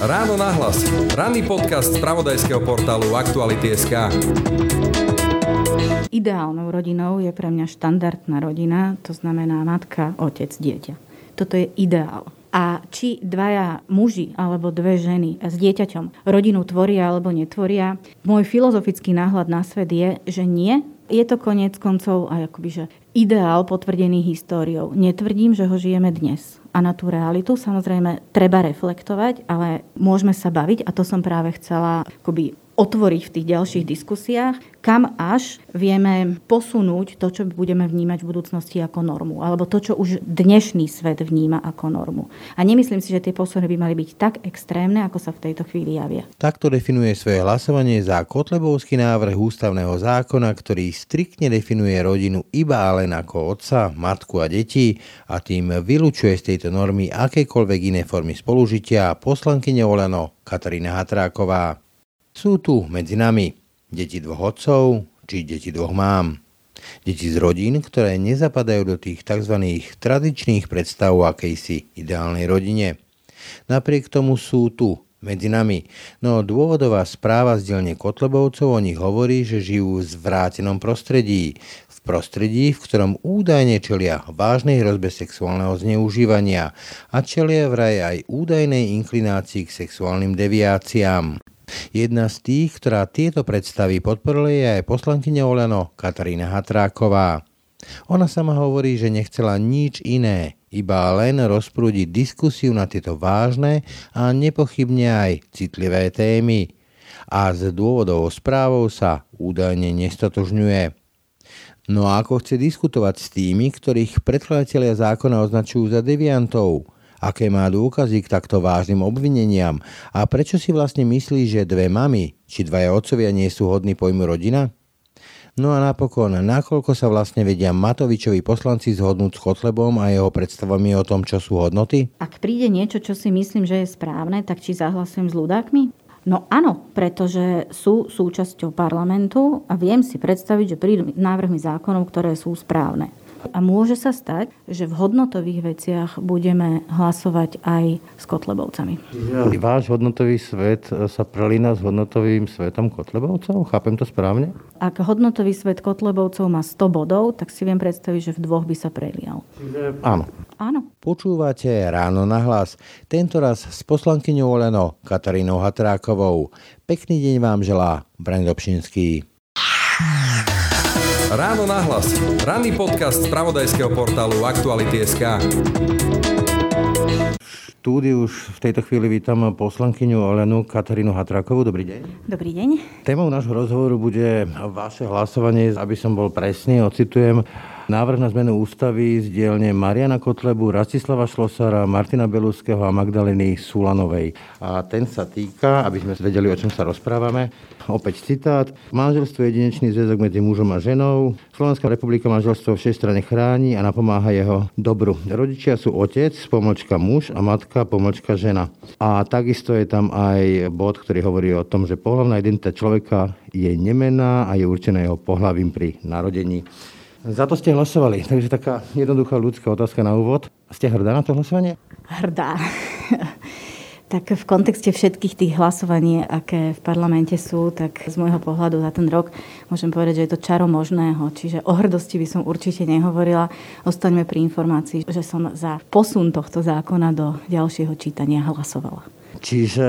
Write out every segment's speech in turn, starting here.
Ráno nahlas. Ranný podcast z pravodajského portálu Aktuality.sk. Ideálnou rodinou je pre mňa štandardná rodina, to znamená matka, otec, dieťa. Toto je ideál. A či dvaja muži alebo dve ženy s dieťaťom rodinu tvoria alebo netvoria, môj filozofický náhľad na svet je, že nie. Je to koniec koncov aj akoby, že ideál potvrdený históriou. Netvrdím, že ho žijeme dnes a na tú realitu. Samozrejme, treba reflektovať, ale môžeme sa baviť a to som práve chcela akoby otvoriť v tých ďalších diskusiách, kam až vieme posunúť to, čo budeme vnímať v budúcnosti ako normu, alebo to, čo už dnešný svet vníma ako normu. A nemyslím si, že tie posuny by mali byť tak extrémne, ako sa v tejto chvíli javia. Takto definuje svoje hlasovanie za Kotlebovský návrh ústavného zákona, ktorý striktne definuje rodinu iba len ako otca, matku a deti a tým vylučuje z tejto normy akékoľvek iné formy spolužitia poslankyne Olano Katarína Hatráková. Sú tu medzi nami deti dvoch otcov či deti dvoch mám. Deti z rodín, ktoré nezapadajú do tých tzv. tradičných predstav o akejsi ideálnej rodine. Napriek tomu sú tu medzi nami. No dôvodová správa z dielne Kotlebovcov o nich hovorí, že žijú v zvrátenom prostredí. V prostredí, v ktorom údajne čelia vážnej hrozbe sexuálneho zneužívania a čelia vraj aj údajnej inklinácii k sexuálnym deviáciám. Jedna z tých, ktorá tieto predstavy podporila je aj poslankyňa Olano Katarína Hatráková. Ona sama hovorí, že nechcela nič iné, iba len rozprúdiť diskusiu na tieto vážne a nepochybne aj citlivé témy. A z dôvodov správou sa údajne nestotožňuje. No a ako chce diskutovať s tými, ktorých predkladatelia zákona označujú za deviantov – aké má dôkazy k takto vážnym obvineniam a prečo si vlastne myslí, že dve mamy či dvaja otcovia nie sú hodní pojmu rodina? No a napokon, nakoľko sa vlastne vedia Matovičovi poslanci zhodnúť s Kotlebom a jeho predstavami o tom, čo sú hodnoty? Ak príde niečo, čo si myslím, že je správne, tak či zahlasujem s ľudákmi? No áno, pretože sú súčasťou parlamentu a viem si predstaviť, že prídu návrhmi zákonov, ktoré sú správne. A môže sa stať, že v hodnotových veciach budeme hlasovať aj s Kotlebovcami. Váš hodnotový svet sa prelína s hodnotovým svetom Kotlebovcov? Chápem to správne? Ak hodnotový svet Kotlebovcov má 100 bodov, tak si viem predstaviť, že v dvoch by sa prelial. Áno. Áno. Počúvate ráno na hlas. Tento raz s poslankyňou Oleno Katarínou Hatrákovou. Pekný deň vám želá Brand Dobšinský. Ráno nahlas. Ranný podcast z pravodajského portálu Aktuality.sk štúdiu už v tejto chvíli vítam poslankyňu Olenu Katarínu Hatrakovú. Dobrý deň. Dobrý deň. Témou nášho rozhovoru bude vaše hlasovanie, aby som bol presný, ocitujem Návrh na zmenu ústavy z dielne Mariana Kotlebu, Rastislava Šlosara, Martina Beluského a Magdaleny Sulanovej. A ten sa týka, aby sme vedeli, o čom sa rozprávame, opäť citát. Manželstvo je jedinečný zväzok medzi mužom a ženou. Slovenská republika manželstvo všej strane chráni a napomáha jeho dobru. Rodičia sú otec, pomočka muž a matka, pomočka žena. A takisto je tam aj bod, ktorý hovorí o tom, že pohľavná identita človeka je nemená a je určená jeho pohľavím pri narodení. Za to ste hlasovali. Takže taká jednoduchá ľudská otázka na úvod. Ste hrdá na to hlasovanie? Hrdá. tak v kontexte všetkých tých hlasovaní, aké v parlamente sú, tak z môjho pohľadu za ten rok môžem povedať, že je to čaro možného. Čiže o hrdosti by som určite nehovorila. Ostaňme pri informácii, že som za posun tohto zákona do ďalšieho čítania hlasovala. Čiže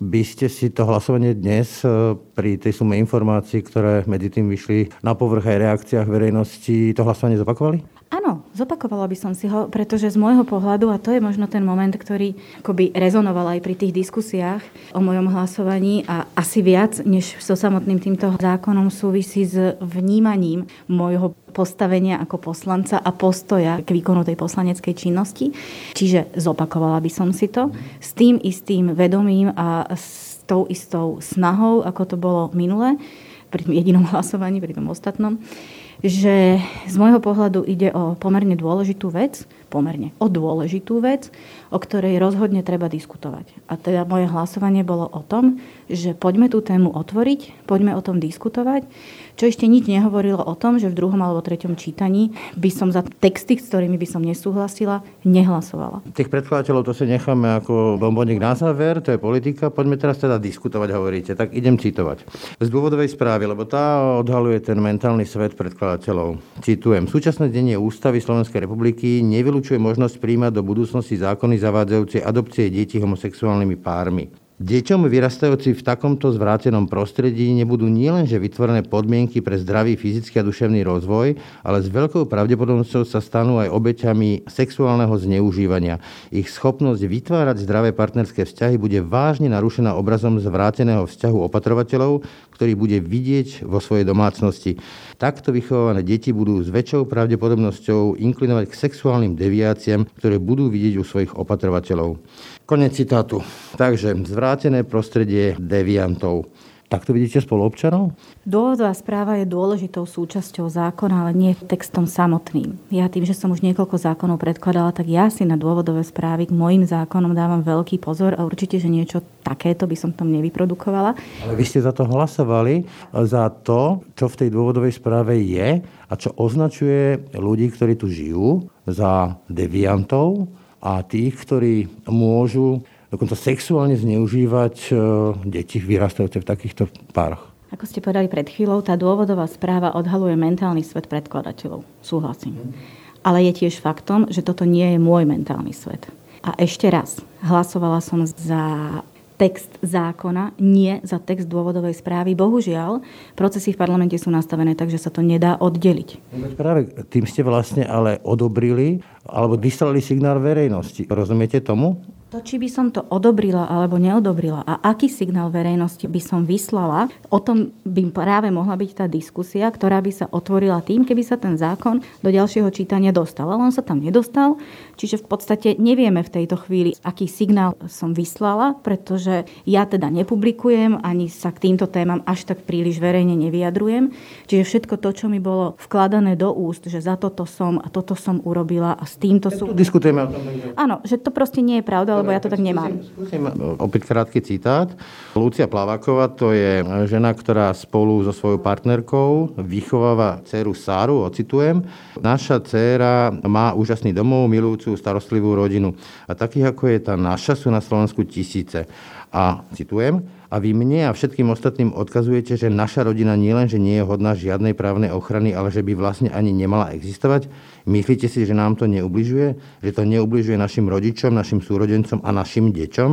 by ste si to hlasovanie dnes e, pri tej sume informácií, ktoré medzi tým vyšli na povrch aj reakciách verejnosti, to hlasovanie zopakovali? Áno, zopakovala by som si ho, pretože z môjho pohľadu, a to je možno ten moment, ktorý akoby rezonoval aj pri tých diskusiách o mojom hlasovaní a asi viac, než so samotným týmto zákonom súvisí s vnímaním môjho postavenia ako poslanca a postoja k výkonu tej poslaneckej činnosti. Čiže zopakovala by som si to s tým istým vedomím a s tou istou snahou, ako to bolo minule, pri tom jedinom hlasovaní, pri tom ostatnom že z môjho pohľadu ide o pomerne dôležitú vec, pomerne o dôležitú vec, o ktorej rozhodne treba diskutovať. A teda moje hlasovanie bolo o tom, že poďme tú tému otvoriť, poďme o tom diskutovať, čo ešte nič nehovorilo o tom, že v druhom alebo treťom čítaní by som za texty, s ktorými by som nesúhlasila, nehlasovala. Tých predkladateľov to si necháme ako bombonik na záver, to je politika. Poďme teraz teda diskutovať, hovoríte. Tak idem citovať. Z dôvodovej správy, lebo tá odhaluje ten mentálny svet predkladateľov. Citujem. Súčasné denie ústavy Slovenskej republiky nevylučuje možnosť príjmať do budúcnosti zákony zavádzajúce adopcie detí homosexuálnymi pármi. Deťom vyrastajúci v takomto zvrátenom prostredí nebudú nielenže vytvorené podmienky pre zdravý fyzický a duševný rozvoj, ale s veľkou pravdepodobnosťou sa stanú aj obeťami sexuálneho zneužívania. Ich schopnosť vytvárať zdravé partnerské vzťahy bude vážne narušená obrazom zvráteného vzťahu opatrovateľov, ktorý bude vidieť vo svojej domácnosti. Takto vychované deti budú s väčšou pravdepodobnosťou inklinovať k sexuálnym deviáciám, ktoré budú vidieť u svojich opatrovateľov. Konec citátu. Takže zvrátené prostredie deviantov. Tak to vidíte spoluobčanov? Dôvodová správa je dôležitou súčasťou zákona, ale nie textom samotným. Ja tým, že som už niekoľko zákonov predkladala, tak ja si na dôvodové správy k mojim zákonom dávam veľký pozor a určite, že niečo takéto by som tam nevyprodukovala. Ale vy ste za to hlasovali, za to, čo v tej dôvodovej správe je a čo označuje ľudí, ktorí tu žijú, za deviantov, a tých, ktorí môžu dokonca sexuálne zneužívať e, deti vyrastajúce v takýchto pároch. Ako ste povedali pred chvíľou, tá dôvodová správa odhaluje mentálny svet predkladateľov. Súhlasím. Ale je tiež faktom, že toto nie je môj mentálny svet. A ešte raz, hlasovala som za text zákona, nie za text dôvodovej správy. Bohužiaľ, procesy v parlamente sú nastavené tak, že sa to nedá oddeliť. Práve tým ste vlastne ale odobrili alebo vyslali signál verejnosti. Rozumiete tomu? To, či by som to odobrila alebo neodobrila a aký signál verejnosti by som vyslala, o tom by práve mohla byť tá diskusia, ktorá by sa otvorila tým, keby sa ten zákon do ďalšieho čítania dostal. Ale on sa tam nedostal, čiže v podstate nevieme v tejto chvíli, aký signál som vyslala, pretože ja teda nepublikujem, ani sa k týmto témam až tak príliš verejne nevyjadrujem. Čiže všetko to, čo mi bolo vkladané do úst, že za toto som a toto som urobila a s týmto sú... Diskutujeme o tom. Áno, že to proste nie je pravda, lebo ja to tak nemám. Skúsim, opäť krátky citát. Lucia Plaváková to je žena, ktorá spolu so svojou partnerkou vychováva dceru Sáru, ocitujem. Naša dcéra má úžasný domov, milujúcu starostlivú rodinu. A takých ako je tá naša sú na Slovensku tisíce. A citujem, a vy mne a všetkým ostatným odkazujete, že naša rodina nielenže nie je hodná žiadnej právnej ochrany, ale že by vlastne ani nemala existovať. Myslíte si, že nám to neubližuje? Že to neubližuje našim rodičom, našim súrodencom a našim deťom?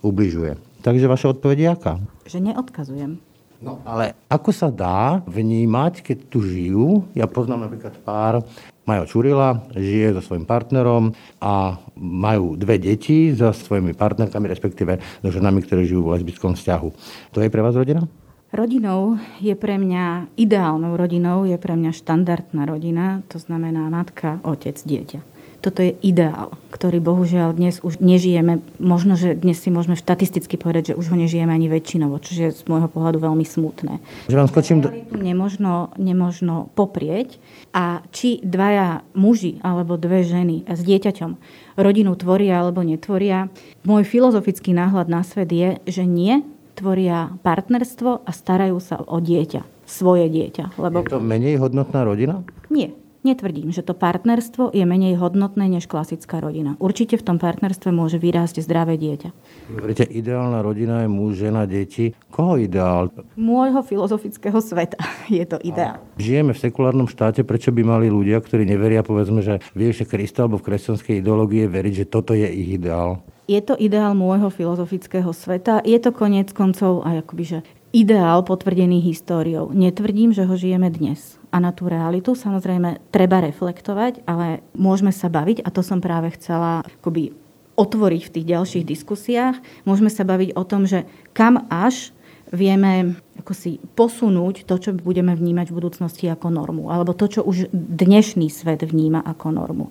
Ubližuje. Takže vaša odpoveď je aká? Že neodkazujem. No ale ako sa dá vnímať, keď tu žijú? Ja poznám napríklad pár, Majo Čurila žije so svojím partnerom a majú dve deti so svojimi partnerkami, respektíve so ženami, ktoré žijú v lesbickom vzťahu. To je pre vás rodina? Rodinou je pre mňa, ideálnou rodinou je pre mňa štandardná rodina, to znamená matka, otec, dieťa. Toto je ideál, ktorý bohužiaľ dnes už nežijeme. Možno, že dnes si môžeme štatisticky povedať, že už ho nežijeme ani väčšinovo, čo je z môjho pohľadu veľmi smutné. Že vám skočím do... Nemožno, nemožno poprieť. A či dvaja muži alebo dve ženy s dieťaťom rodinu tvoria alebo netvoria, môj filozofický náhľad na svet je, že nie, tvoria partnerstvo a starajú sa o dieťa svoje dieťa. Lebo... Je to menej hodnotná rodina? Nie. Netvrdím, že to partnerstvo je menej hodnotné než klasická rodina. Určite v tom partnerstve môže vyrásť zdravé dieťa. Hovoríte, ideálna rodina je muž, žena, deti. Koho ideál? Môjho filozofického sveta je to ideál. A žijeme v sekulárnom štáte, prečo by mali ľudia, ktorí neveria, povedzme, že v Ježiša Krista alebo v kresťanskej ideológie veriť, že toto je ich ideál? Je to ideál môjho filozofického sveta. Je to koniec koncov aj akoby, že ideál potvrdený históriou. Netvrdím, že ho žijeme dnes a na tú realitu samozrejme treba reflektovať, ale môžeme sa baviť a to som práve chcela akoby otvoriť v tých ďalších diskusiách. Môžeme sa baviť o tom, že kam až vieme ako si posunúť to, čo budeme vnímať v budúcnosti ako normu, alebo to, čo už dnešný svet vníma ako normu.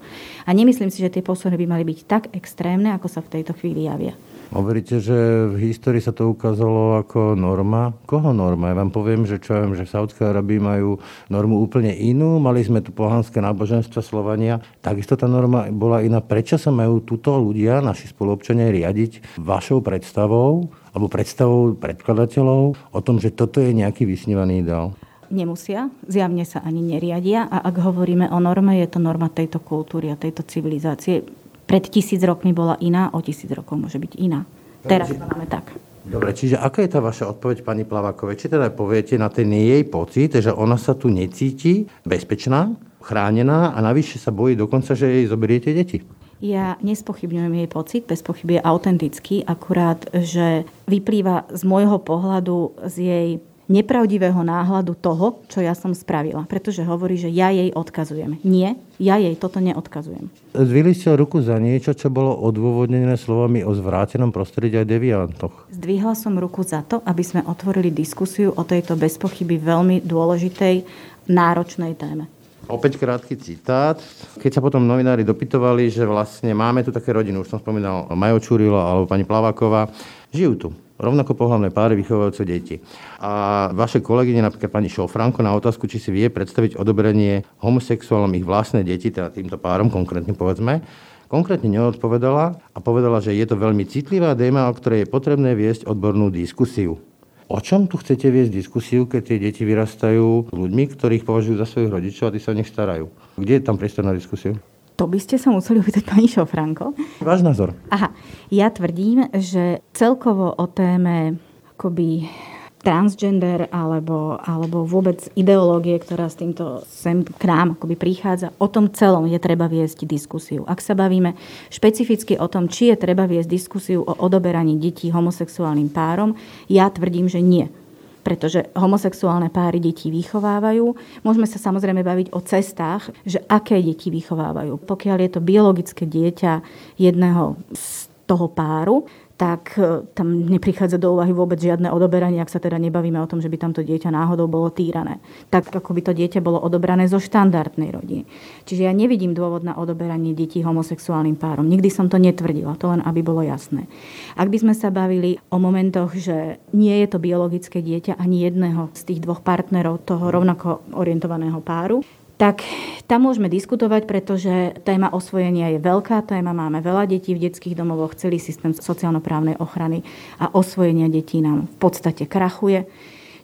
A nemyslím si, že tie posuny by mali byť tak extrémne, ako sa v tejto chvíli javia. Hovoríte, že v histórii sa to ukázalo ako norma. Koho norma? Ja vám poviem, že čo viem, že v Saudskej Arabii majú normu úplne inú. Mali sme tu pohanské náboženstva Slovania. Takisto tá norma bola iná. Prečo sa majú túto ľudia, naši spoluobčania, riadiť vašou predstavou alebo predstavou predkladateľov o tom, že toto je nejaký vysnívaný ideál? nemusia, zjavne sa ani neriadia a ak hovoríme o norme, je to norma tejto kultúry a tejto civilizácie pred tisíc rokmi bola iná, o tisíc rokov môže byť iná. Teraz to máme tak. Dobre, čiže aká je tá vaša odpoveď pani Plavákovej? Či teda poviete na ten jej pocit, že ona sa tu necíti bezpečná, chránená a navyše sa bojí dokonca, že jej zoberiete deti? Ja nespochybňujem jej pocit, bez pochyby je autentický, akurát, že vyplýva z môjho pohľadu z jej nepravdivého náhľadu toho, čo ja som spravila. Pretože hovorí, že ja jej odkazujem. Nie, ja jej toto neodkazujem. Zvili ste ruku za niečo, čo bolo odôvodnené slovami o zvrátenom prostredí aj deviantoch. Zdvihla som ruku za to, aby sme otvorili diskusiu o tejto bezpochyby veľmi dôležitej, náročnej téme. Opäť krátky citát. Keď sa potom novinári dopytovali, že vlastne máme tu také rodiny, už som spomínal Majo Čurilo alebo pani Plaváková, žijú tu rovnako pohľavné páry vychovávajúce deti. A vaše kolegyne, napríklad pani Šofranko, na otázku, či si vie predstaviť odoberenie homosexuálom ich vlastné deti, teda týmto párom konkrétne povedzme, konkrétne neodpovedala a povedala, že je to veľmi citlivá téma, o ktorej je potrebné viesť odbornú diskusiu. O čom tu chcete viesť diskusiu, keď tie deti vyrastajú ľuďmi, ktorých považujú za svojich rodičov a tí sa o nich starajú? Kde je tam priestor na diskusiu? To by ste sa museli opýtať pani Šofranko. Váš názor? Aha, ja tvrdím, že celkovo o téme akoby transgender alebo, alebo vôbec ideológie, ktorá s týmto sem k nám akoby prichádza, o tom celom je treba viesť diskusiu. Ak sa bavíme špecificky o tom, či je treba viesť diskusiu o odoberaní detí homosexuálnym párom, ja tvrdím, že nie pretože homosexuálne páry deti vychovávajú. Môžeme sa samozrejme baviť o cestách, že aké deti vychovávajú. Pokiaľ je to biologické dieťa jedného z toho páru, tak e, tam neprichádza do úvahy vôbec žiadne odoberanie, ak sa teda nebavíme o tom, že by tamto dieťa náhodou bolo týrané. Tak ako by to dieťa bolo odobrané zo štandardnej rodiny. Čiže ja nevidím dôvod na odoberanie detí homosexuálnym párom. Nikdy som to netvrdila, to len aby bolo jasné. Ak by sme sa bavili o momentoch, že nie je to biologické dieťa ani jedného z tých dvoch partnerov toho rovnako orientovaného páru, tak tam môžeme diskutovať, pretože téma osvojenia je veľká téma. Máme veľa detí v detských domovoch, celý systém sociálno-právnej ochrany a osvojenia detí nám v podstate krachuje.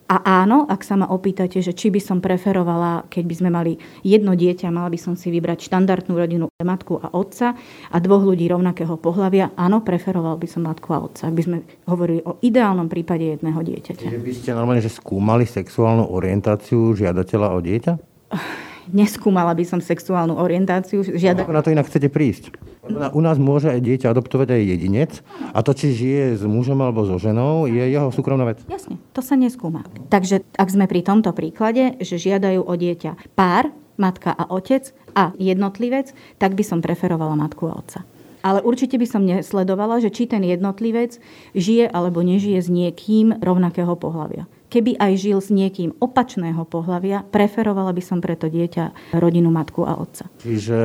A áno, ak sa ma opýtate, že či by som preferovala, keď by sme mali jedno dieťa, mala by som si vybrať štandardnú rodinu matku a otca a dvoch ľudí rovnakého pohľavia, áno, preferoval by som matku a otca, ak by sme hovorili o ideálnom prípade jedného dieťaťa. Čiže by ste normálne že skúmali sexuálnu orientáciu žiadateľa o dieťa? neskúmala by som sexuálnu orientáciu. Žiada... Ako na to inak chcete prísť? U nás môže dieťa adoptovať aj jedinec a to, či žije s mužom alebo so ženou, je jeho súkromná vec. Jasne, to sa neskúma. Takže ak sme pri tomto príklade, že žiadajú o dieťa pár, matka a otec a jednotlivec, tak by som preferovala matku a otca. Ale určite by som nesledovala, že či ten jednotlivec žije alebo nežije s niekým rovnakého pohľavia keby aj žil s niekým opačného pohľavia, preferovala by som preto dieťa rodinu, matku a otca. Čiže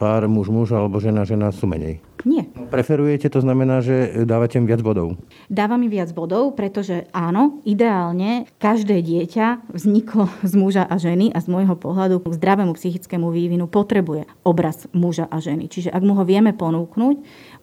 pár muž, muž alebo žena, žena sú menej? Nie. Preferujete, to znamená, že dávate im viac bodov? Dávam im viac bodov, pretože áno, ideálne každé dieťa vzniklo z muža a ženy a z môjho pohľadu k zdravému psychickému vývinu potrebuje obraz muža a ženy. Čiže ak mu ho vieme ponúknuť,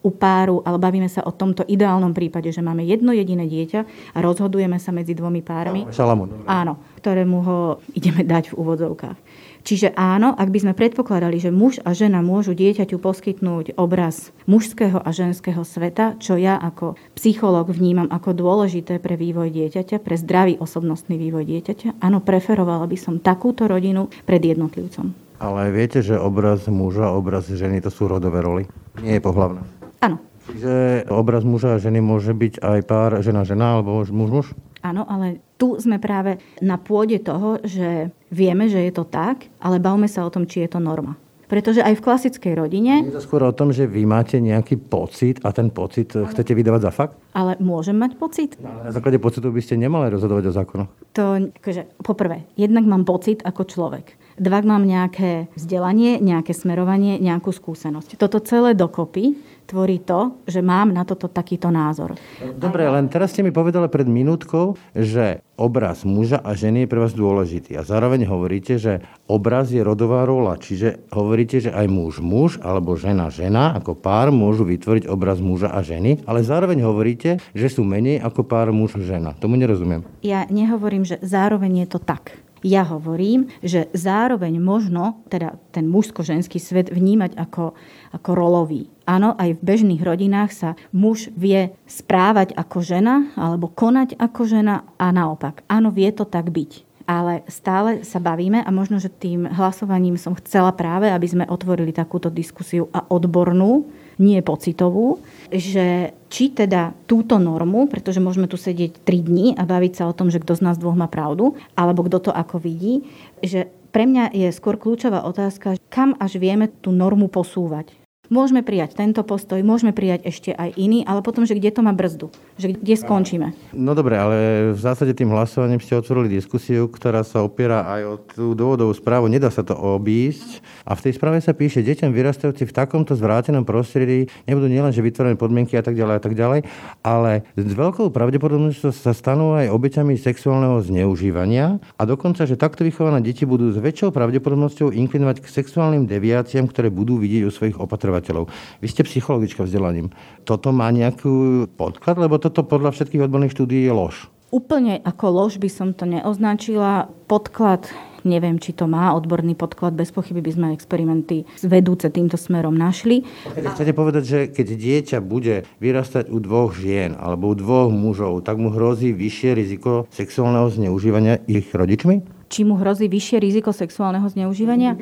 u páru, ale bavíme sa o tomto ideálnom prípade, že máme jedno jediné dieťa a rozhodujeme sa medzi dvomi pármi. Šalamún. Áno, ktorému ho ideme dať v úvodzovkách. Čiže áno, ak by sme predpokladali, že muž a žena môžu dieťaťu poskytnúť obraz mužského a ženského sveta, čo ja ako psychológ vnímam ako dôležité pre vývoj dieťaťa, pre zdravý osobnostný vývoj dieťaťa, áno, preferovala by som takúto rodinu pred jednotlivcom. Ale viete, že obraz muža a obraz ženy to sú rodové roly? Nie je pohľavné. Áno. Čiže obraz muža a ženy môže byť aj pár žena-žena alebo muž-muž? Áno, ale tu sme práve na pôde toho, že vieme, že je to tak, ale bavme sa o tom, či je to norma. Pretože aj v klasickej rodine... Je to skôr o tom, že vy máte nejaký pocit a ten pocit ale... chcete vydávať za fakt? Ale môžem mať pocit? Na základe pocitu by ste nemali rozhodovať o zákonoch. To, akože, poprvé, jednak mám pocit ako človek. Dvak mám nejaké vzdelanie, nejaké smerovanie, nejakú skúsenosť. Toto celé dokopy tvorí to, že mám na toto takýto názor. Dobre, len teraz ste mi povedali pred minútkou, že obraz muža a ženy je pre vás dôležitý. A zároveň hovoríte, že obraz je rodová rola. Čiže hovoríte, že aj muž muž alebo žena žena ako pár môžu vytvoriť obraz muža a ženy, ale zároveň hovoríte, že sú menej ako pár muž žena. Tomu nerozumiem. Ja nehovorím, že zároveň je to tak. Ja hovorím, že zároveň možno teda ten mužsko-ženský svet vnímať ako, ako rolový. Áno, aj v bežných rodinách sa muž vie správať ako žena alebo konať ako žena a naopak. Áno, vie to tak byť ale stále sa bavíme a možno, že tým hlasovaním som chcela práve, aby sme otvorili takúto diskusiu a odbornú, nie pocitovú, že či teda túto normu, pretože môžeme tu sedieť 3 dní a baviť sa o tom, že kto z nás dvoch má pravdu, alebo kto to ako vidí, že pre mňa je skôr kľúčová otázka, kam až vieme tú normu posúvať. Môžeme prijať tento postoj, môžeme prijať ešte aj iný, ale potom, že kde to má brzdu, že kde skončíme. No dobre, ale v zásade tým hlasovaním ste otvorili diskusiu, ktorá sa opiera aj o tú dôvodovú správu. Nedá sa to obísť. A v tej správe sa píše, deťom vyrastajúci v takomto zvrátenom prostredí nebudú nielenže vytvorené podmienky a tak ďalej a tak ďalej, ale s veľkou pravdepodobnosťou sa stanú aj obeťami sexuálneho zneužívania a dokonca, že takto vychované deti budú s väčšou pravdepodobnosťou inklinovať k sexuálnym deviáciám, ktoré budú vidieť u svojich opatrov vyšetrovateľov. Vy ste psychologička vzdelaním. Toto má nejaký podklad, lebo toto podľa všetkých odborných štúdí je lož. Úplne ako lož by som to neoznačila. Podklad neviem, či to má odborný podklad. Bez pochyby by sme experimenty vedúce týmto smerom našli. Chcete povedať, že keď dieťa bude vyrastať u dvoch žien alebo u dvoch mužov, tak mu hrozí vyššie riziko sexuálneho zneužívania ich rodičmi? Či mu hrozí vyššie riziko sexuálneho zneužívania?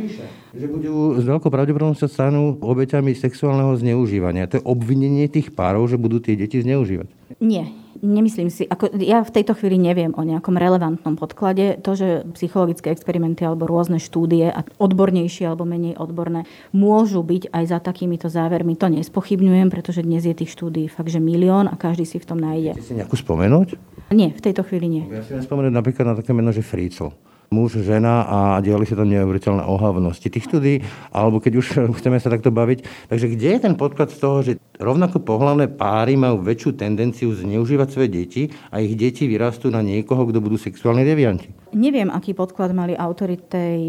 Že budú s veľkou pravdepodobnosťou stanú obeťami sexuálneho zneužívania. To je obvinenie tých párov, že budú tie deti zneužívať. Nie, nemyslím si, ako, ja v tejto chvíli neviem o nejakom relevantnom podklade. To, že psychologické experimenty alebo rôzne štúdie, a odbornejšie alebo menej odborné, môžu byť aj za takýmito závermi, to nespochybňujem, pretože dnes je tých štúdií fakt, že milión a každý si v tom nájde. Chcete si nejakú spomenúť? Nie, v tejto chvíli nie. Ja si spomenúť napríklad na také meno, že Frico muž, žena a diali sa tam neuveriteľné ohavnosti tých štúdí, alebo keď už chceme sa takto baviť. Takže kde je ten podklad z toho, že rovnako pohľavné páry majú väčšiu tendenciu zneužívať svoje deti a ich deti vyrastú na niekoho, kto budú sexuálni devianti? Neviem, aký podklad mali autory tej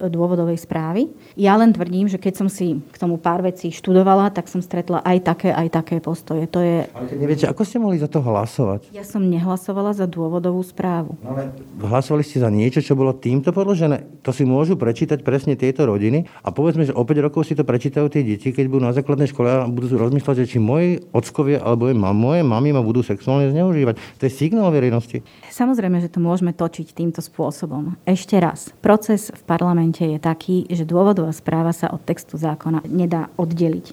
dôvodovej správy. Ja len tvrdím, že keď som si k tomu pár vecí študovala, tak som stretla aj také, aj také postoje. To je... Ale neviete, ako ste mohli za to hlasovať? Ja som nehlasovala za dôvodovú správu. No ale hlasovali ste za niečo, čo bolo týmto podložené. To si môžu prečítať presne tieto rodiny a povedzme, že o 5 rokov si to prečítajú tie deti, keď budú na základnej škole a budú rozmýšľať, že či moji ockovia alebo moje mami ma budú sexuálne zneužívať. To je signál verejnosti. Samozrejme, že to môžeme točiť týmto takýmto spôsobom. Ešte raz, proces v parlamente je taký, že dôvodová správa sa od textu zákona nedá oddeliť.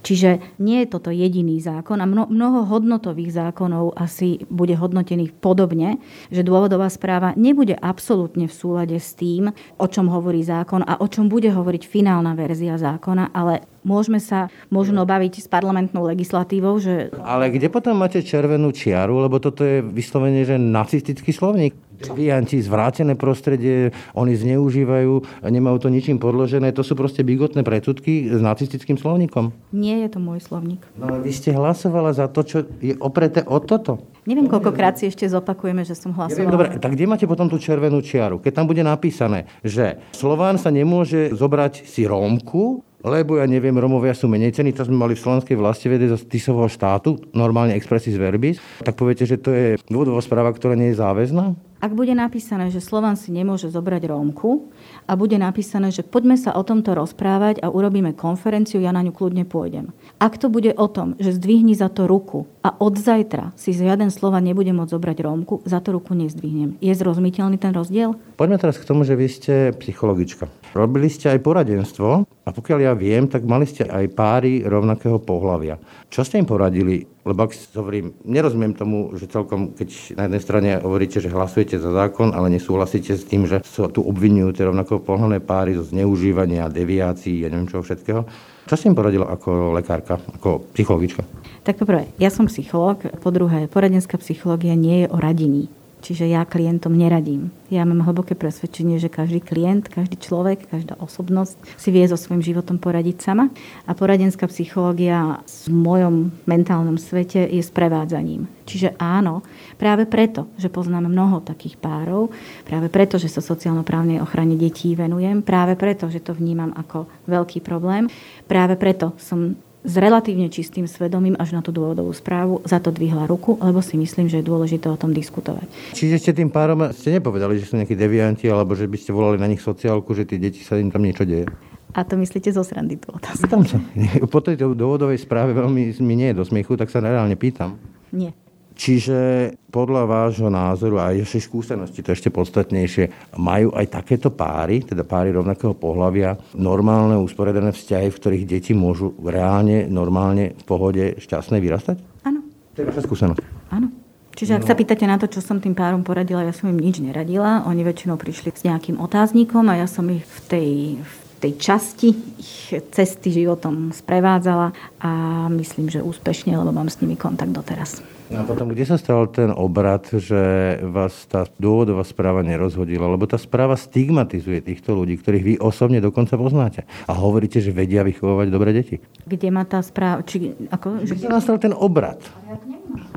Čiže nie je toto jediný zákon a mnoho hodnotových zákonov asi bude hodnotených podobne, že dôvodová správa nebude absolútne v súlade s tým, o čom hovorí zákon a o čom bude hovoriť finálna verzia zákona, ale môžeme sa možno baviť s parlamentnou legislatívou, že... Ale kde potom máte červenú čiaru, lebo toto je vyslovene, že nacistický slovník. Devianti, zvrátené prostredie, oni zneužívajú, nemajú to ničím podložené. To sú proste bigotné predsudky s nacistickým slovníkom. Nie je to môj slovník. No vy ste hlasovala za to, čo je opreté o toto. Neviem, koľkokrát si ešte zopakujeme, že som hlasovala. Dobre, tak kde máte potom tú červenú čiaru? Keď tam bude napísané, že Slován sa nemôže zobrať si Rómku, lebo ja neviem, Romovia sú menej cení, to sme mali v slovenskej vlasti vede zo Tisového štátu, normálne expressis verbis, tak poviete, že to je dôvodová správa, ktorá nie je záväzná? Ak bude napísané, že Slovan si nemôže zobrať Rómku a bude napísané, že poďme sa o tomto rozprávať a urobíme konferenciu, ja na ňu kľudne pôjdem. Ak to bude o tom, že zdvihni za to ruku a od zajtra si žiaden Slovan nebude môcť zobrať Rómku, za to ruku nezdvihnem. Je zrozumiteľný ten rozdiel? Poďme teraz k tomu, že vy ste psychologička. Robili ste aj poradenstvo a pokiaľ ja viem, tak mali ste aj páry rovnakého pohľavia. Čo ste im poradili? Lebo ak hovorím, nerozumiem tomu, že celkom, keď na jednej strane hovoríte, že hlasujete za zákon, ale nesúhlasíte s tým, že sa tu obvinujú tie rovnako pohľadné páry zo zneužívania, deviácií, ja neviem čoho všetkého. Čo si im poradila ako lekárka, ako psychologička? Tak poprvé, ja som psychológ, po druhé, poradenská psychológia nie je o radení. Čiže ja klientom neradím. Ja mám hlboké presvedčenie, že každý klient, každý človek, každá osobnosť si vie so svojím životom poradiť sama. A poradenská psychológia v mojom mentálnom svete je sprevádzaním. Čiže áno, práve preto, že poznám mnoho takých párov, práve preto, že sa sociálno-právnej ochrane detí venujem, práve preto, že to vnímam ako veľký problém, práve preto som s relatívne čistým svedomím až na tú dôvodovú správu za to dvihla ruku, lebo si myslím, že je dôležité o tom diskutovať. Čiže ste tým párom ste nepovedali, že sú nejakí devianti, alebo že by ste volali na nich sociálku, že tie deti sa im tam niečo deje? A to myslíte zo srandy tú otázku? Pýtam sa. Po tejto dôvodovej správe veľmi mi nie je do smiechu, tak sa reálne pýtam. Nie. Čiže podľa vášho názoru a vašej skúsenosti, to ešte podstatnejšie, majú aj takéto páry, teda páry rovnakého pohľavia, normálne usporiadané vzťahy, v ktorých deti môžu reálne, normálne, v pohode, šťastné vyrastať? Áno. To je vaša skúsenosť? Áno. Čiže ak no. sa pýtate na to, čo som tým párom poradila, ja som im nič neradila. Oni väčšinou prišli s nejakým otáznikom a ja som ich v tej, v tej časti ich cesty životom sprevádzala a myslím, že úspešne, lebo mám s nimi kontakt doteraz. No a potom, kde sa stal ten obrad, že vás tá dôvodová správa nerozhodila? Lebo tá správa stigmatizuje týchto ľudí, ktorých vy osobne dokonca poznáte. A hovoríte, že vedia vychovávať dobré deti. Kde má tá správa? Či, ako, že... Kde sa nastal ten obrad?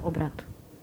Obrad.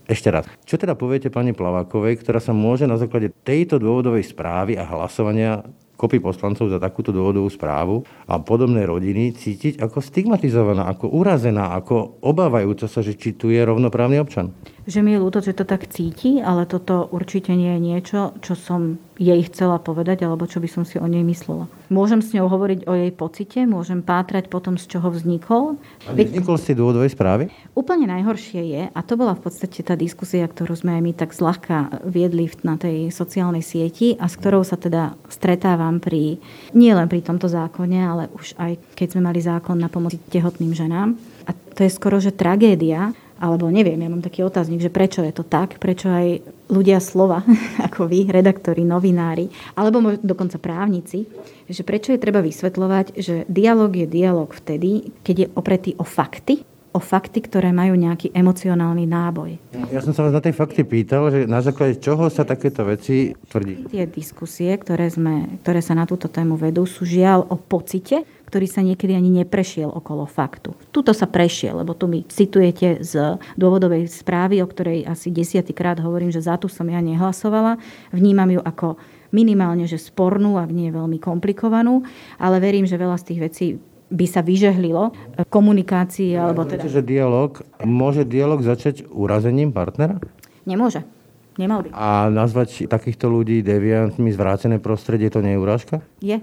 Ešte raz. Čo teda poviete pani Plavákovej, ktorá sa môže na základe tejto dôvodovej správy a hlasovania kopy poslancov za takúto dôvodovú správu a podobné rodiny cítiť ako stigmatizovaná, ako urazená, ako obávajúca sa, že či tu je rovnoprávny občan že mi je ľúto, že to tak cíti, ale toto určite nie je niečo, čo som jej chcela povedať, alebo čo by som si o nej myslela. Môžem s ňou hovoriť o jej pocite, môžem pátrať potom, z čoho vznikol. A vznikol z tej dôvodovej správy? Úplne najhoršie je, a to bola v podstate tá diskusia, ktorú sme aj my tak zľahka viedli na tej sociálnej sieti a s ktorou sa teda stretávam pri, nie len pri tomto zákone, ale už aj keď sme mali zákon na pomoc tehotným ženám. A to je skoro, že tragédia, alebo neviem, ja mám taký otáznik, že prečo je to tak, prečo aj ľudia slova, ako vy, redaktori, novinári, alebo dokonca právnici, že prečo je treba vysvetľovať, že dialog je dialog vtedy, keď je opretý o fakty, o fakty, ktoré majú nejaký emocionálny náboj. Ja som sa vás na tej fakty pýtal, že na základe čoho sa takéto veci tvrdí? Tie diskusie, ktoré, sme, ktoré sa na túto tému vedú, sú žiaľ o pocite, ktorý sa niekedy ani neprešiel okolo faktu. Tuto sa prešiel, lebo tu mi citujete z dôvodovej správy, o ktorej asi desiatýkrát hovorím, že za tu som ja nehlasovala. Vnímam ju ako minimálne, že spornú, ak nie veľmi komplikovanú, ale verím, že veľa z tých vecí by sa vyžehlilo komunikácii alebo teda... Že dialog, môže dialog začať urazením partnera? Nemôže. Nemal by. A nazvať takýchto ľudí deviantmi zvrátené prostredie, to nie je urážka? Je.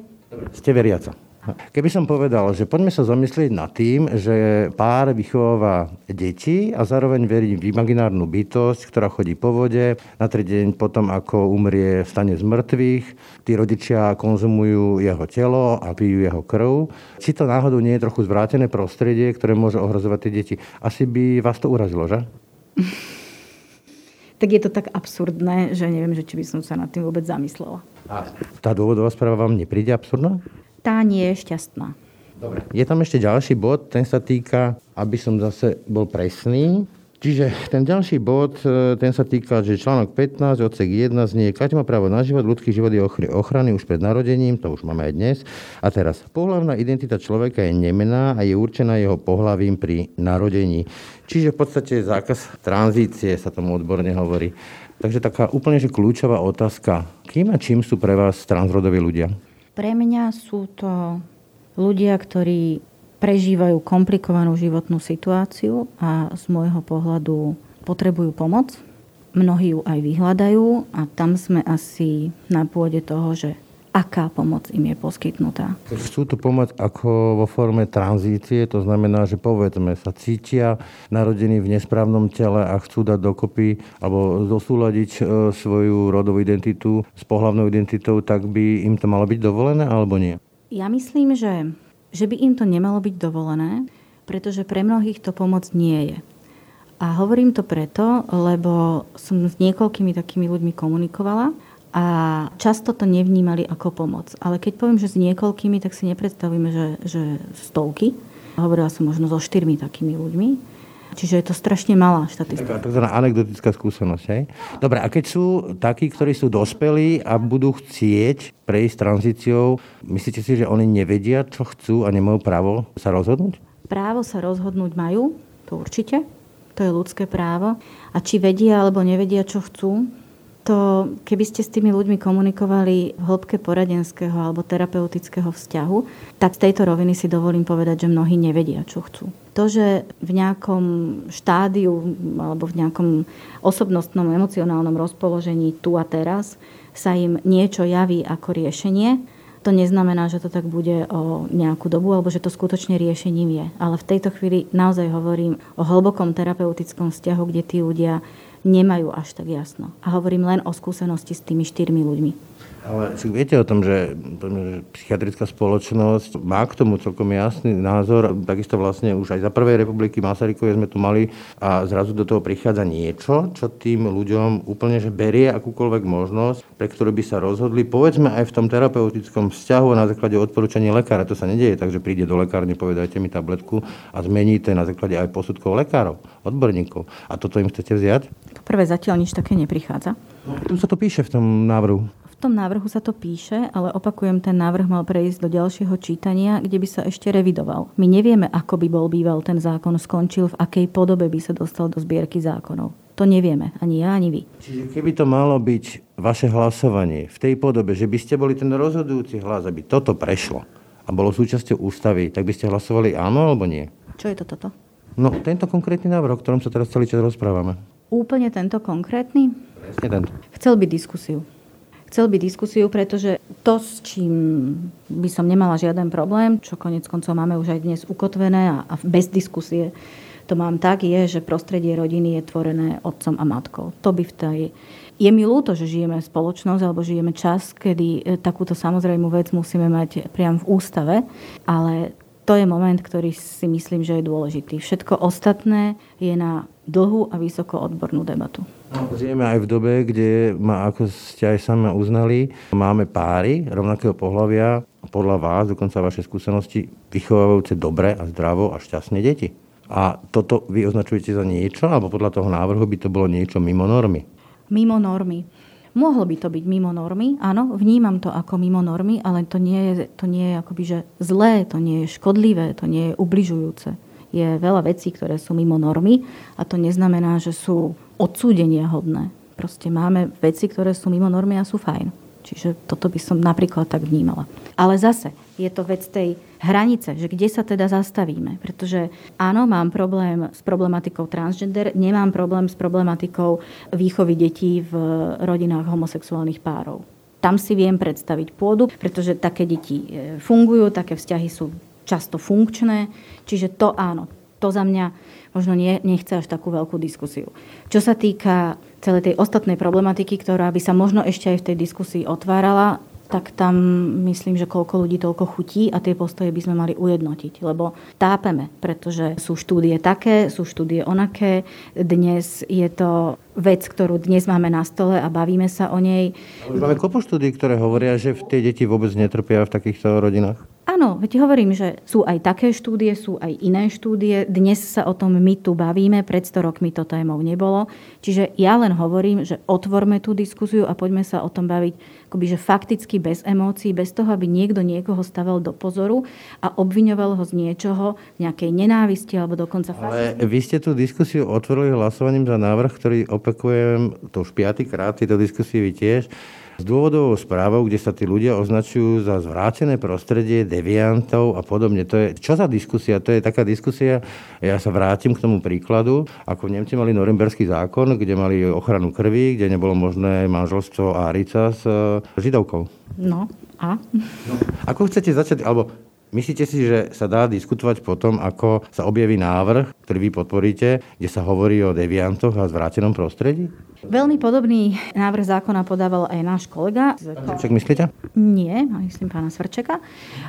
Ste veriaca? Keby som povedal, že poďme sa zamyslieť nad tým, že pár vychováva deti a zároveň verí v imaginárnu bytosť, ktorá chodí po vode, na tretí deň potom, ako umrie, stane z mŕtvych, tí rodičia konzumujú jeho telo a pijú jeho krv. Či to náhodou nie je trochu zvrátené prostredie, ktoré môže ohrozovať tie deti? Asi by vás to urazilo, že? tak je to tak absurdné, že neviem, že či by som sa nad tým vôbec zamyslela. A tá dôvodová správa vám nepríde absurdná? Tá nie je šťastná. Dobre. Je tam ešte ďalší bod, ten sa týka, aby som zase bol presný, Čiže ten ďalší bod, e, ten sa týka, že článok 15, odsek 1 znie, Kať má právo na život, ľudský život je ochrany už pred narodením, to už máme aj dnes. A teraz, pohľavná identita človeka je nemená a je určená jeho pohľavím pri narodení. Čiže v podstate zákaz tranzície sa tomu odborne hovorí. Takže taká úplne že kľúčová otázka. Kým a čím sú pre vás transrodoví ľudia? Pre mňa sú to ľudia, ktorí prežívajú komplikovanú životnú situáciu a z môjho pohľadu potrebujú pomoc. Mnohí ju aj vyhľadajú a tam sme asi na pôde toho, že aká pomoc im je poskytnutá. Chcú tu pomoc ako vo forme tranzície, to znamená, že povedzme sa cítia narodení v nesprávnom tele a chcú dať dokopy alebo zosúľadiť e, svoju rodovú identitu s pohľavnou identitou, tak by im to malo byť dovolené alebo nie? Ja myslím, že, že by im to nemalo byť dovolené, pretože pre mnohých to pomoc nie je. A hovorím to preto, lebo som s niekoľkými takými ľuďmi komunikovala a často to nevnímali ako pomoc. Ale keď poviem, že s niekoľkými, tak si nepredstavíme, že, že stovky. Hovorila som možno so štyrmi takými ľuďmi. Čiže je to strašne malá štatistika. to je anekdotická skúsenosť. Hej? Dobre, a keď sú takí, ktorí sú dospelí a budú chcieť prejsť tranzíciou, myslíte si, že oni nevedia, čo chcú a nemajú právo sa rozhodnúť? Právo sa rozhodnúť majú, to určite. To je ľudské právo. A či vedia alebo nevedia, čo chcú, to, keby ste s tými ľuďmi komunikovali v hĺbke poradenského alebo terapeutického vzťahu, tak z tejto roviny si dovolím povedať, že mnohí nevedia, čo chcú. To, že v nejakom štádiu alebo v nejakom osobnostnom, emocionálnom rozpoložení tu a teraz sa im niečo javí ako riešenie, to neznamená, že to tak bude o nejakú dobu, alebo že to skutočne riešením je. Ale v tejto chvíli naozaj hovorím o hlbokom terapeutickom vzťahu, kde tí ľudia nemajú až tak jasno. A hovorím len o skúsenosti s tými štyrmi ľuďmi. Ale si viete o tom, že, že psychiatrická spoločnosť má k tomu celkom jasný názor. Takisto vlastne už aj za prvej republiky Masarykovej sme tu mali a zrazu do toho prichádza niečo, čo tým ľuďom úplne že berie akúkoľvek možnosť, pre ktorú by sa rozhodli, povedzme aj v tom terapeutickom vzťahu na základe odporúčania lekára. To sa nedieje tak, že príde do lekárne, povedajte mi tabletku a zmeníte na základe aj posudkov lekárov, odborníkov. A toto im chcete vziať? Prvé zatiaľ nič také neprichádza. Tu sa to píše v tom návrhu. V tom návrhu sa to píše, ale opakujem, ten návrh mal prejsť do ďalšieho čítania, kde by sa ešte revidoval. My nevieme, ako by bol býval ten zákon skončil, v akej podobe by sa dostal do zbierky zákonov. To nevieme, ani ja, ani vy. Čiže keby to malo byť vaše hlasovanie v tej podobe, že by ste boli ten rozhodujúci hlas, aby toto prešlo a bolo súčasťou ústavy, tak by ste hlasovali áno alebo nie? Čo je to toto? No, tento konkrétny návrh, o ktorom sa teraz celý čas rozprávame. Úplne tento konkrétny? Presne tento. Chcel by diskusiu chcel by diskusiu, pretože to, s čím by som nemala žiaden problém, čo konec koncov máme už aj dnes ukotvené a, a bez diskusie, to mám tak, je, že prostredie rodiny je tvorené otcom a matkou. To by v tej... Je mi ľúto, že žijeme spoločnosť alebo žijeme čas, kedy e, takúto samozrejmú vec musíme mať priam v ústave, ale to je moment, ktorý si myslím, že je dôležitý. Všetko ostatné je na dlhú a vysoko odbornú debatu. Žijeme aj v dobe, kde, ma, ako ste aj sami uznali, máme páry rovnakého pohľavia a podľa vás, dokonca vaše skúsenosti, vychovávajúce dobre a zdravo a šťastne deti. A toto vy označujete za niečo, alebo podľa toho návrhu by to bolo niečo mimo normy? Mimo normy. Mohlo by to byť mimo normy, áno, vnímam to ako mimo normy, ale to nie je, to nie je akoby, že zlé, to nie je škodlivé, to nie je ubližujúce. Je veľa vecí, ktoré sú mimo normy a to neznamená, že sú odsúdenia hodné. Proste máme veci, ktoré sú mimo normy a sú fajn. Čiže toto by som napríklad tak vnímala. Ale zase je to vec tej hranice, že kde sa teda zastavíme. Pretože áno, mám problém s problematikou transgender, nemám problém s problematikou výchovy detí v rodinách homosexuálnych párov. Tam si viem predstaviť pôdu, pretože také deti e, fungujú, také vzťahy sú často funkčné, čiže to áno, to za mňa možno nie, nechce až takú veľkú diskusiu. Čo sa týka celej tej ostatnej problematiky, ktorá by sa možno ešte aj v tej diskusii otvárala, tak tam myslím, že koľko ľudí toľko chutí a tie postoje by sme mali ujednotiť, lebo tápeme, pretože sú štúdie také, sú štúdie onaké. Dnes je to vec, ktorú dnes máme na stole a bavíme sa o nej. Máme kopu štúdí, ktoré hovoria, že tie deti vôbec netrpia v takýchto rodinách. Áno, veď hovorím, že sú aj také štúdie, sú aj iné štúdie. Dnes sa o tom my tu bavíme, pred 100 rokmi to témou nebolo. Čiže ja len hovorím, že otvorme tú diskusiu a poďme sa o tom baviť akoby, že fakticky bez emócií, bez toho, aby niekto niekoho stavel do pozoru a obviňoval ho z niečoho, nejakej nenávisti alebo dokonca Ale vy ste tú diskusiu otvorili hlasovaním za návrh, ktorý opakujem to už piatýkrát, tieto diskusie vy tiež s dôvodovou správou, kde sa tí ľudia označujú za zvrátené prostredie, deviantov a podobne. To je, čo za diskusia? To je taká diskusia, ja sa vrátim k tomu príkladu, ako v Nemci mali Norimberský zákon, kde mali ochranu krvi, kde nebolo možné manželstvo Árica s e, Židovkou. No, a? No, ako chcete začať, alebo Myslíte si, že sa dá diskutovať potom, ako sa objaví návrh, ktorý vy podporíte, kde sa hovorí o deviantoch a zvrátenom prostredí? Veľmi podobný návrh zákona podával aj náš kolega. Svrček myslíte? Nie, myslím pána Svrčeka.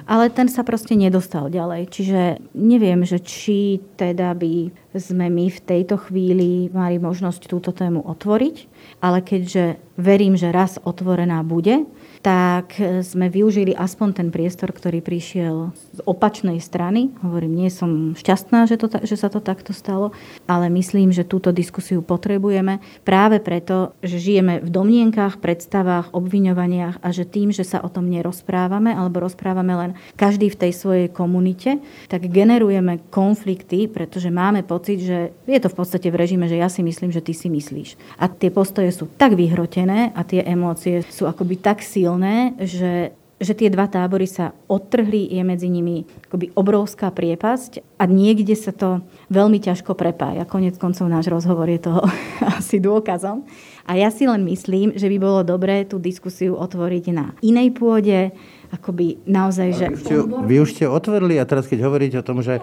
Ale ten sa proste nedostal ďalej. Čiže neviem, že či teda by sme my v tejto chvíli mali možnosť túto tému otvoriť, ale keďže verím, že raz otvorená bude, tak sme využili aspoň ten priestor, ktorý prišiel z opačnej strany. Hovorím, nie som šťastná, že, to, že sa to takto stalo, ale myslím, že túto diskusiu potrebujeme práve preto, že žijeme v domnienkach, predstavách, obviňovaniach a že tým, že sa o tom nerozprávame alebo rozprávame len každý v tej svojej komunite, tak generujeme konflikty, pretože máme pocit, že je to v podstate v režime, že ja si myslím, že ty si myslíš. A tie postoje sú tak vyhrotené a tie emócie sú akoby tak silné, silné, že že tie dva tábory sa odtrhli, je medzi nimi akoby obrovská priepasť a niekde sa to veľmi ťažko prepája. Konec koncov náš rozhovor je toho asi dôkazom. A ja si len myslím, že by bolo dobré tú diskusiu otvoriť na inej pôde, akoby naozaj, že... Vy, ste, vy už ste otvorili a teraz keď hovoríte o tom, že...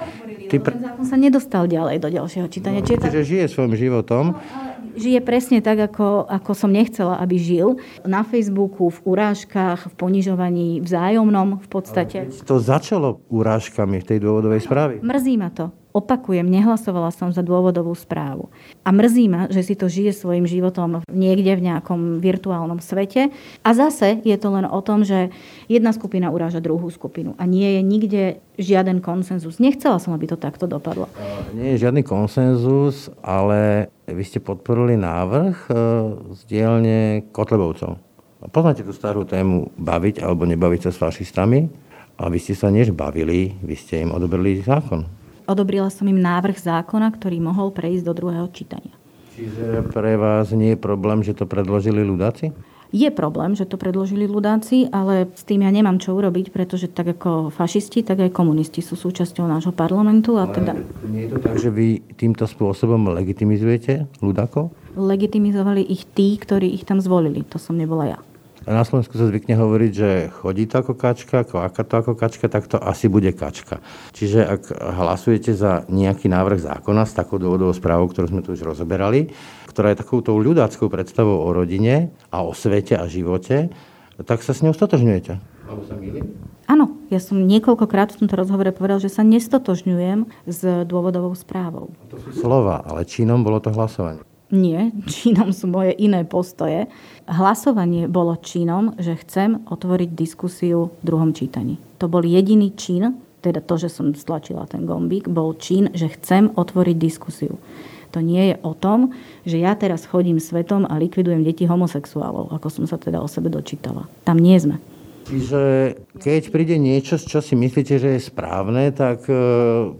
Ty... Ten zákon sa nedostal ďalej do ďalšieho čítania. No, čiže žije svojim životom. No, žije presne tak, ako, ako som nechcela, aby žil. Na Facebooku, v urážkach, v ponižovaní vzájomnom v podstate. To začalo urážkami v tej dôvodovej správy. Mrzí ma to. Opakujem, nehlasovala som za dôvodovú správu. A mrzí ma, že si to žije svojim životom niekde v nejakom virtuálnom svete. A zase je to len o tom, že jedna skupina uráža druhú skupinu. A nie je nikde žiaden konsenzus. Nechcela som, aby to takto dopadlo. Nie je žiadny konsenzus, ale vy ste podporili návrh e, z dielne Kotlebovcov. Poznáte tú starú tému baviť alebo nebaviť sa s fašistami? A vy ste sa než bavili, vy ste im odobrili zákon. Odobrila som im návrh zákona, ktorý mohol prejsť do druhého čítania. Čiže pre vás nie je problém, že to predložili ľudáci? Je problém, že to predložili ľudáci, ale s tým ja nemám čo urobiť, pretože tak ako fašisti, tak aj komunisti sú súčasťou nášho parlamentu. A teda... Nie je to tak, že vy týmto spôsobom legitimizujete ľudákov? Legitimizovali ich tí, ktorí ich tam zvolili. To som nebola ja. Na Slovensku sa zvykne hovoriť, že chodí to ako kačka, kváka to ako kačka, tak to asi bude kačka. Čiže ak hlasujete za nejaký návrh zákona s takou dôvodovou správou, ktorú sme tu už rozoberali, ktorá je takouto ľudáckou predstavou o rodine a o svete a živote, tak sa s ňou stotožňujete. Áno, ja som niekoľkokrát v tomto rozhovore povedal, že sa nestotožňujem s dôvodovou správou. To sú slova, ale činom bolo to hlasovanie. Nie, činom sú moje iné postoje. Hlasovanie bolo činom, že chcem otvoriť diskusiu v druhom čítaní. To bol jediný čin, teda to, že som stlačila ten gombík, bol čin, že chcem otvoriť diskusiu. To nie je o tom, že ja teraz chodím svetom a likvidujem deti homosexuálov, ako som sa teda o sebe dočítala. Tam nie sme. Čiže keď príde niečo, čo si myslíte, že je správne, tak e,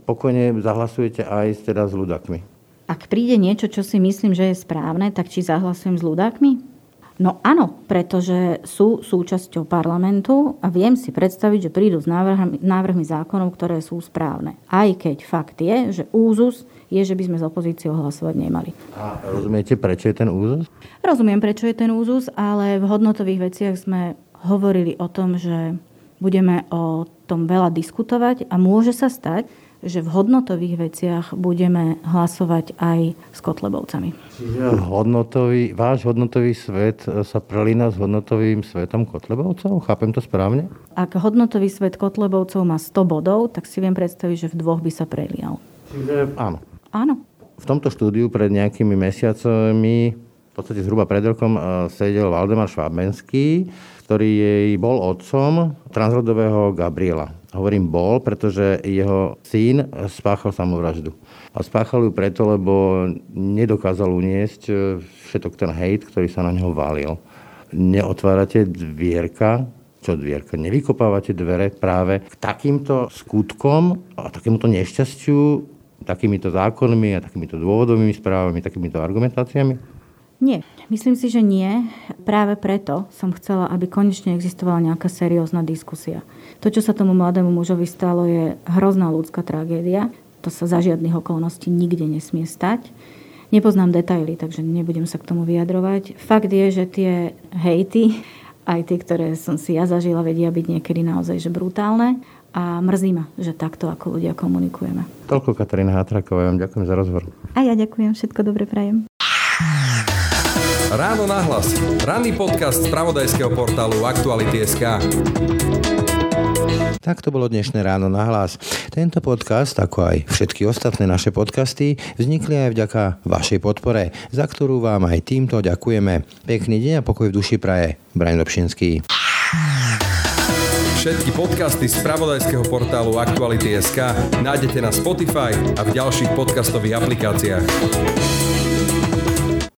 pokojne zahlasujete aj teda s ľudakmi ak príde niečo, čo si myslím, že je správne, tak či zahlasujem s ľudákmi? No áno, pretože sú súčasťou parlamentu a viem si predstaviť, že prídu s návrhmi, návrhmi zákonov, ktoré sú správne. Aj keď fakt je, že úzus je, že by sme s opozíciou hlasovať nemali. A rozumiete, prečo je ten úzus? Rozumiem, prečo je ten úzus, ale v hodnotových veciach sme hovorili o tom, že budeme o tom veľa diskutovať a môže sa stať, že v hodnotových veciach budeme hlasovať aj s Kotlebovcami. Čiže hodnotový, váš hodnotový svet sa prelína s hodnotovým svetom Kotlebovcov? Chápem to správne? Ak hodnotový svet Kotlebovcov má 100 bodov, tak si viem predstaviť, že v dvoch by sa prelial. Čiže áno. Áno. V tomto štúdiu pred nejakými mesiacmi, v podstate zhruba pred rokom, eh, sedel Valdemar Švábenský, ktorý jej bol otcom transrodového Gabriela. Hovorím bol, pretože jeho syn spáchal samovraždu. A spáchal ju preto, lebo nedokázal uniesť e, všetok ten hejt, ktorý sa na neho válil. Neotvárate dvierka, čo dvierka, nevykopávate dvere práve k takýmto skutkom a takémuto nešťastiu, takýmito zákonmi a takýmito dôvodovými správami, takýmito argumentáciami? Nie. Myslím si, že nie. Práve preto som chcela, aby konečne existovala nejaká seriózna diskusia. To, čo sa tomu mladému mužovi stalo, je hrozná ľudská tragédia. To sa za žiadnych okolností nikde nesmie stať. Nepoznám detaily, takže nebudem sa k tomu vyjadrovať. Fakt je, že tie hejty, aj tie, ktoré som si ja zažila, vedia byť niekedy naozaj že brutálne. A mrzí ma, že takto ako ľudia komunikujeme. Toľko Katarína Hatraková, vám ďakujem za rozhovor. A ja ďakujem, všetko dobre prajem. Ráno na hlas. Ranný podcast z pravodajského portálu Aktuality.sk. Tak to bolo dnešné ráno na hlas. Tento podcast, ako aj všetky ostatné naše podcasty, vznikli aj vďaka vašej podpore, za ktorú vám aj týmto ďakujeme. Pekný deň a pokoj v duši praje. Brian Dobšinský. Všetky podcasty z pravodajského portálu Aktuality.sk nájdete na Spotify a v ďalších podcastových aplikáciách.